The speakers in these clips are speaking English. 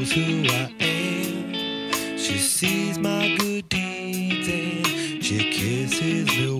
knows who I am. She sees my good deeds and she kisses me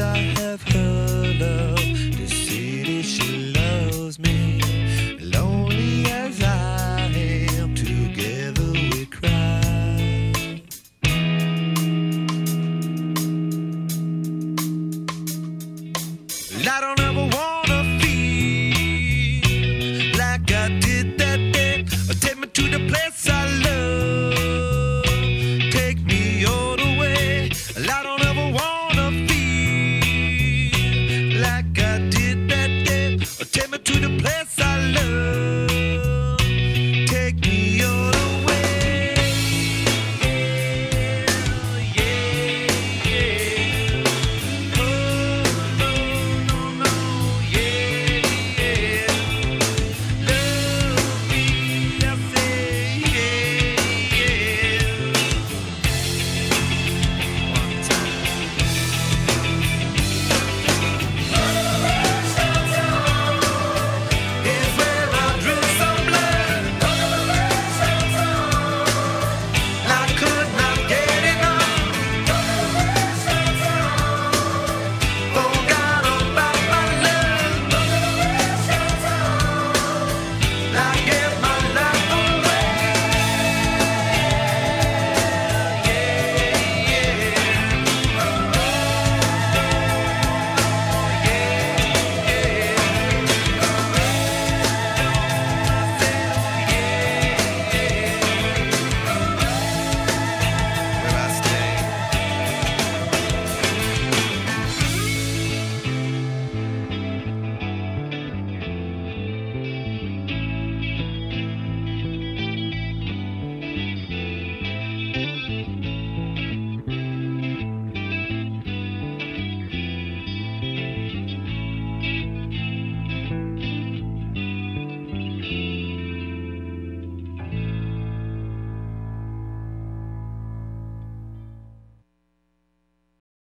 I have her love. The city she loves me. Lonely as I am, together we cry. I don't know